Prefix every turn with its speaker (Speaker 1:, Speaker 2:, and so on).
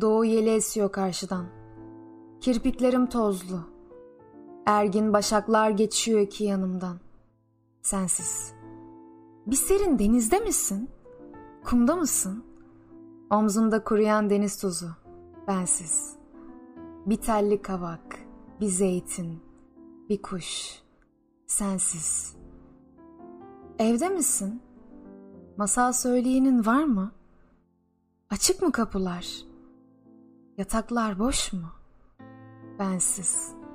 Speaker 1: Doğu yeli esiyor karşıdan. Kirpiklerim tozlu. Ergin başaklar geçiyor iki yanımdan. Sensiz. Bir serin denizde misin? Kumda mısın? Omzumda kuruyan deniz tuzu. Bensiz. Bir telli kavak, bir zeytin, bir kuş. Sensiz. Evde misin? Masal söyleyenin var mı? Açık mı kapılar? Yataklar boş mu? Bensiz.''